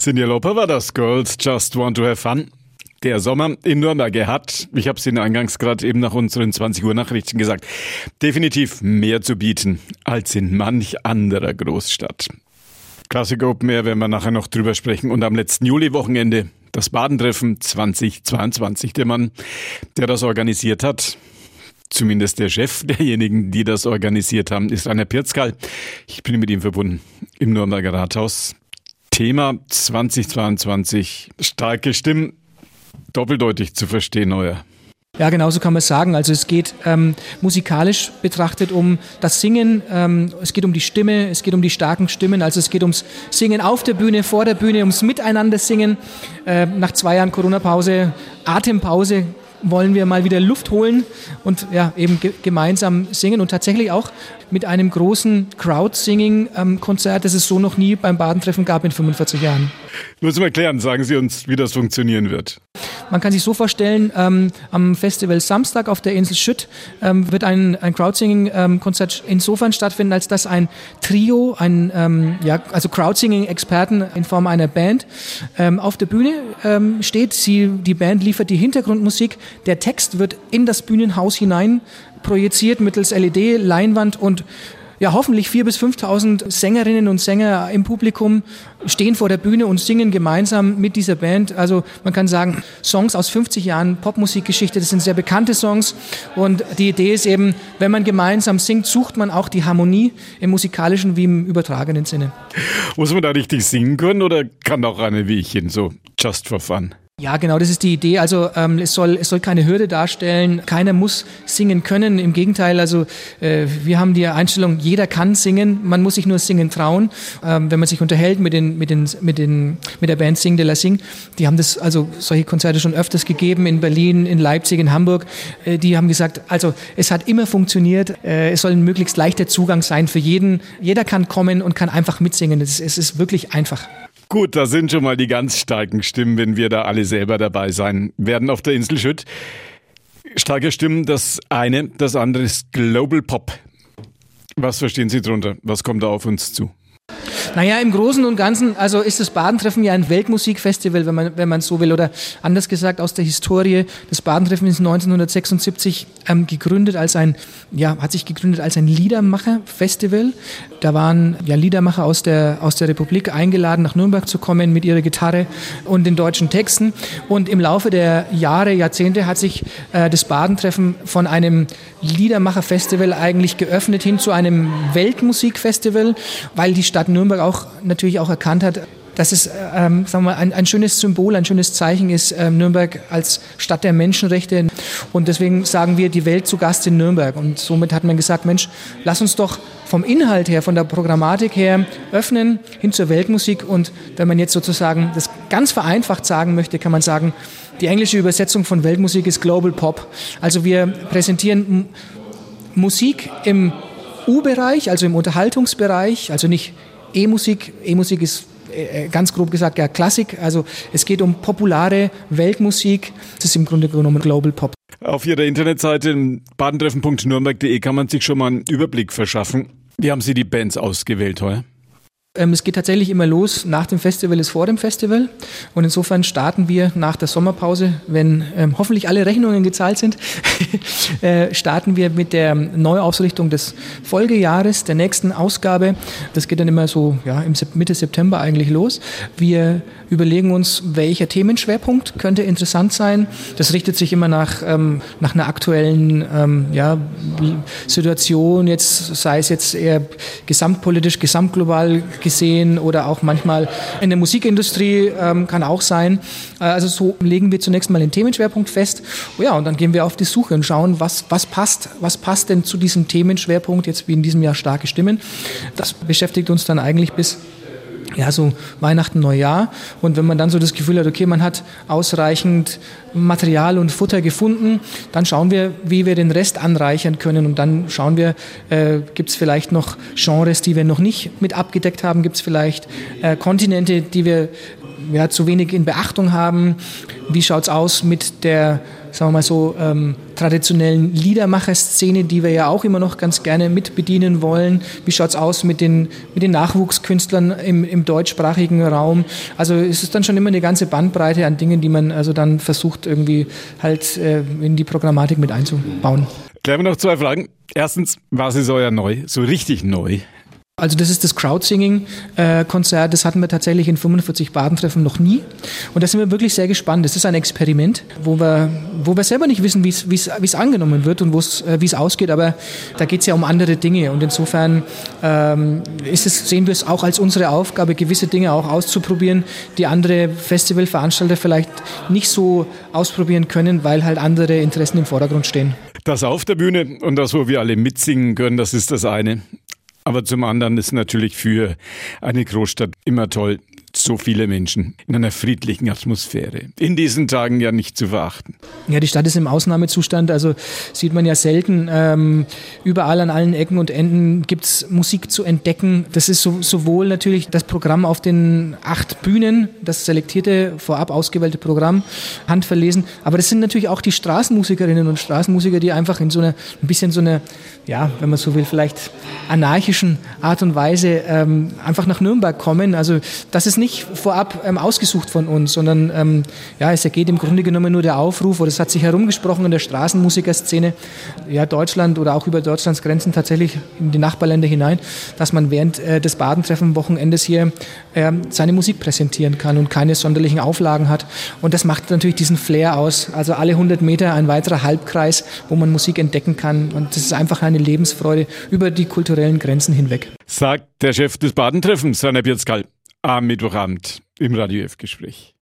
Sinja Loper war das Girls Just Want to Have Fun. Der Sommer in Nürnberg, er hat, ich habe es Ihnen eingangs gerade eben nach unseren 20 Uhr Nachrichten gesagt, definitiv mehr zu bieten als in manch anderer Großstadt. Classic Open Air werden wir nachher noch drüber sprechen und am letzten Juli-Wochenende das Badentreffen 2022. Der Mann, der das organisiert hat, zumindest der Chef derjenigen, die das organisiert haben, ist Rainer Pirzkal. Ich bin mit ihm verbunden im Nürnberger Rathaus. Thema 2022. Starke Stimmen, doppeldeutig zu verstehen, euer. Ja, genau so kann man sagen. Also es geht ähm, musikalisch betrachtet um das Singen, ähm, es geht um die Stimme, es geht um die starken Stimmen. Also es geht ums Singen auf der Bühne, vor der Bühne, ums Miteinander singen. Äh, nach zwei Jahren Corona-Pause, Atempause wollen wir mal wieder Luft holen und ja, eben ge gemeinsam singen und tatsächlich auch mit einem großen Crowd-Singing-Konzert, das es so noch nie beim Badentreffen gab in 45 Jahren. Nur zum Erklären, sagen Sie uns, wie das funktionieren wird. Man kann sich so vorstellen, ähm, am Festival Samstag auf der Insel Schütt ähm, wird ein, ein Crowdsinging-Konzert insofern stattfinden, als dass ein Trio, ein, ähm, ja, also Crowdsinging-Experten in Form einer Band ähm, auf der Bühne ähm, steht. Sie, die Band liefert die Hintergrundmusik. Der Text wird in das Bühnenhaus hinein projiziert mittels LED, Leinwand und ja, hoffentlich 4.000 bis 5.000 Sängerinnen und Sänger im Publikum stehen vor der Bühne und singen gemeinsam mit dieser Band. Also man kann sagen, Songs aus 50 Jahren Popmusikgeschichte, das sind sehr bekannte Songs. Und die Idee ist eben, wenn man gemeinsam singt, sucht man auch die Harmonie im musikalischen wie im übertragenen Sinne. Muss man da richtig singen können oder kann auch eine wie ich hin, so just for fun? Ja, genau, das ist die Idee. Also ähm, es, soll, es soll keine Hürde darstellen. Keiner muss singen können. Im Gegenteil, also äh, wir haben die Einstellung, jeder kann singen. Man muss sich nur singen trauen. Ähm, wenn man sich unterhält mit, den, mit, den, mit, den, mit der Band Sing de la Sing, die haben das, also solche Konzerte schon öfters gegeben in Berlin, in Leipzig, in Hamburg. Äh, die haben gesagt, also es hat immer funktioniert. Äh, es soll ein möglichst leichter Zugang sein für jeden. Jeder kann kommen und kann einfach mitsingen. Es, es ist wirklich einfach. Gut, da sind schon mal die ganz starken Stimmen, wenn wir da alle selber dabei sein werden auf der Insel Schütt. Starke Stimmen, das eine, das andere ist Global Pop. Was verstehen Sie darunter? Was kommt da auf uns zu? Naja, im Großen und Ganzen, also ist das Badentreffen ja ein Weltmusikfestival, wenn man, wenn man so will. Oder anders gesagt, aus der Historie. Das Badentreffen ist 1976 ähm, gegründet als ein, ja, hat sich gegründet als ein Liedermacher-Festival. Da waren ja Liedermacher aus der, aus der Republik eingeladen, nach Nürnberg zu kommen mit ihrer Gitarre und den deutschen Texten. Und im Laufe der Jahre, Jahrzehnte hat sich äh, das Badentreffen von einem Liedermacher-Festival eigentlich geöffnet hin zu einem Weltmusikfestival, weil die Stadt Nürnberg auch natürlich auch erkannt hat, dass es ähm, sagen wir mal, ein, ein schönes Symbol, ein schönes Zeichen ist, ähm, Nürnberg als Stadt der Menschenrechte. Und deswegen sagen wir die Welt zu Gast in Nürnberg. Und somit hat man gesagt, Mensch, lass uns doch vom Inhalt her, von der Programmatik her öffnen hin zur Weltmusik. Und wenn man jetzt sozusagen das ganz vereinfacht sagen möchte, kann man sagen, die englische Übersetzung von Weltmusik ist Global Pop. Also wir präsentieren Musik im U-Bereich, also im Unterhaltungsbereich, also nicht E-Musik. E-Musik ist äh, ganz grob gesagt ja Klassik. Also es geht um populare Weltmusik. Das ist im Grunde genommen Global Pop. Auf Ihrer Internetseite badentreffen.nürnberg.de kann man sich schon mal einen Überblick verschaffen. Wie haben Sie die Bands ausgewählt heuer? Ähm, es geht tatsächlich immer los, nach dem Festival ist vor dem Festival. Und insofern starten wir nach der Sommerpause, wenn ähm, hoffentlich alle Rechnungen gezahlt sind, äh, starten wir mit der Neuausrichtung des Folgejahres, der nächsten Ausgabe. Das geht dann immer so ja, im Mitte September eigentlich los. Wir überlegen uns, welcher Themenschwerpunkt könnte interessant sein. Das richtet sich immer nach, ähm, nach einer aktuellen ähm, ja, Situation, jetzt sei es jetzt eher gesamtpolitisch, gesamtglobal gesehen oder auch manchmal in der Musikindustrie ähm, kann auch sein. Äh, also so legen wir zunächst mal den Themenschwerpunkt fest. Oh ja, und dann gehen wir auf die Suche und schauen, was, was passt, was passt denn zu diesem Themenschwerpunkt, jetzt wie in diesem Jahr starke Stimmen. Das beschäftigt uns dann eigentlich bis ja, so Weihnachten, Neujahr. Und wenn man dann so das Gefühl hat, okay, man hat ausreichend Material und Futter gefunden, dann schauen wir, wie wir den Rest anreichern können. Und dann schauen wir, äh, gibt es vielleicht noch Genres, die wir noch nicht mit abgedeckt haben? Gibt es vielleicht äh, Kontinente, die wir ja, zu wenig in Beachtung haben? Wie schaut es aus mit der sagen wir mal so, ähm, traditionellen Liedermacher-Szene, die wir ja auch immer noch ganz gerne mitbedienen wollen. Wie schaut es aus mit den, mit den Nachwuchskünstlern im, im deutschsprachigen Raum? Also es ist dann schon immer eine ganze Bandbreite an Dingen, die man also dann versucht irgendwie halt äh, in die Programmatik mit einzubauen. Wir noch zwei Fragen. Erstens, was ist euer neu, so richtig neu? Also das ist das Crowdsinging-Konzert, das hatten wir tatsächlich in 45 Badentreffen noch nie. Und da sind wir wirklich sehr gespannt. Das ist ein Experiment, wo wir, wo wir selber nicht wissen, wie es angenommen wird und äh, wie es ausgeht, aber da geht es ja um andere Dinge. Und insofern ähm, ist es, sehen wir es auch als unsere Aufgabe, gewisse Dinge auch auszuprobieren, die andere Festivalveranstalter vielleicht nicht so ausprobieren können, weil halt andere Interessen im Vordergrund stehen. Das auf der Bühne und das, wo wir alle mitsingen können, das ist das eine. Aber zum anderen ist natürlich für eine Großstadt immer toll, so viele Menschen in einer friedlichen Atmosphäre. In diesen Tagen ja nicht zu verachten. Ja, die Stadt ist im Ausnahmezustand, also sieht man ja selten. Ähm, überall an allen Ecken und Enden gibt es Musik zu entdecken. Das ist so, sowohl natürlich das Programm auf den acht Bühnen, das selektierte, vorab ausgewählte Programm, handverlesen, aber das sind natürlich auch die Straßenmusikerinnen und Straßenmusiker, die einfach in so einer, ein bisschen so eine, ja, wenn man so will, vielleicht anarchischen Art und Weise ähm, einfach nach Nürnberg kommen. Also das ist nicht vorab ähm, ausgesucht von uns, sondern ähm, ja, es ergeht im Grunde genommen nur der Aufruf, oder es hat sich herumgesprochen in der Straßenmusikerszene, ja, Deutschland oder auch über Deutschlands Grenzen tatsächlich in die Nachbarländer hinein, dass man während äh, des Badentreffen-Wochenendes hier äh, seine Musik präsentieren kann und keine sonderlichen Auflagen hat. Und das macht natürlich diesen Flair aus. Also alle 100 Meter ein weiterer Halbkreis, wo man Musik entdecken kann. Und das ist einfach eine Lebensfreude über die kulturellen Grenzen hinweg. Sagt der Chef des Badentreffens, Rainer Bierzkal am Mittwochabend im Radio F-Gespräch.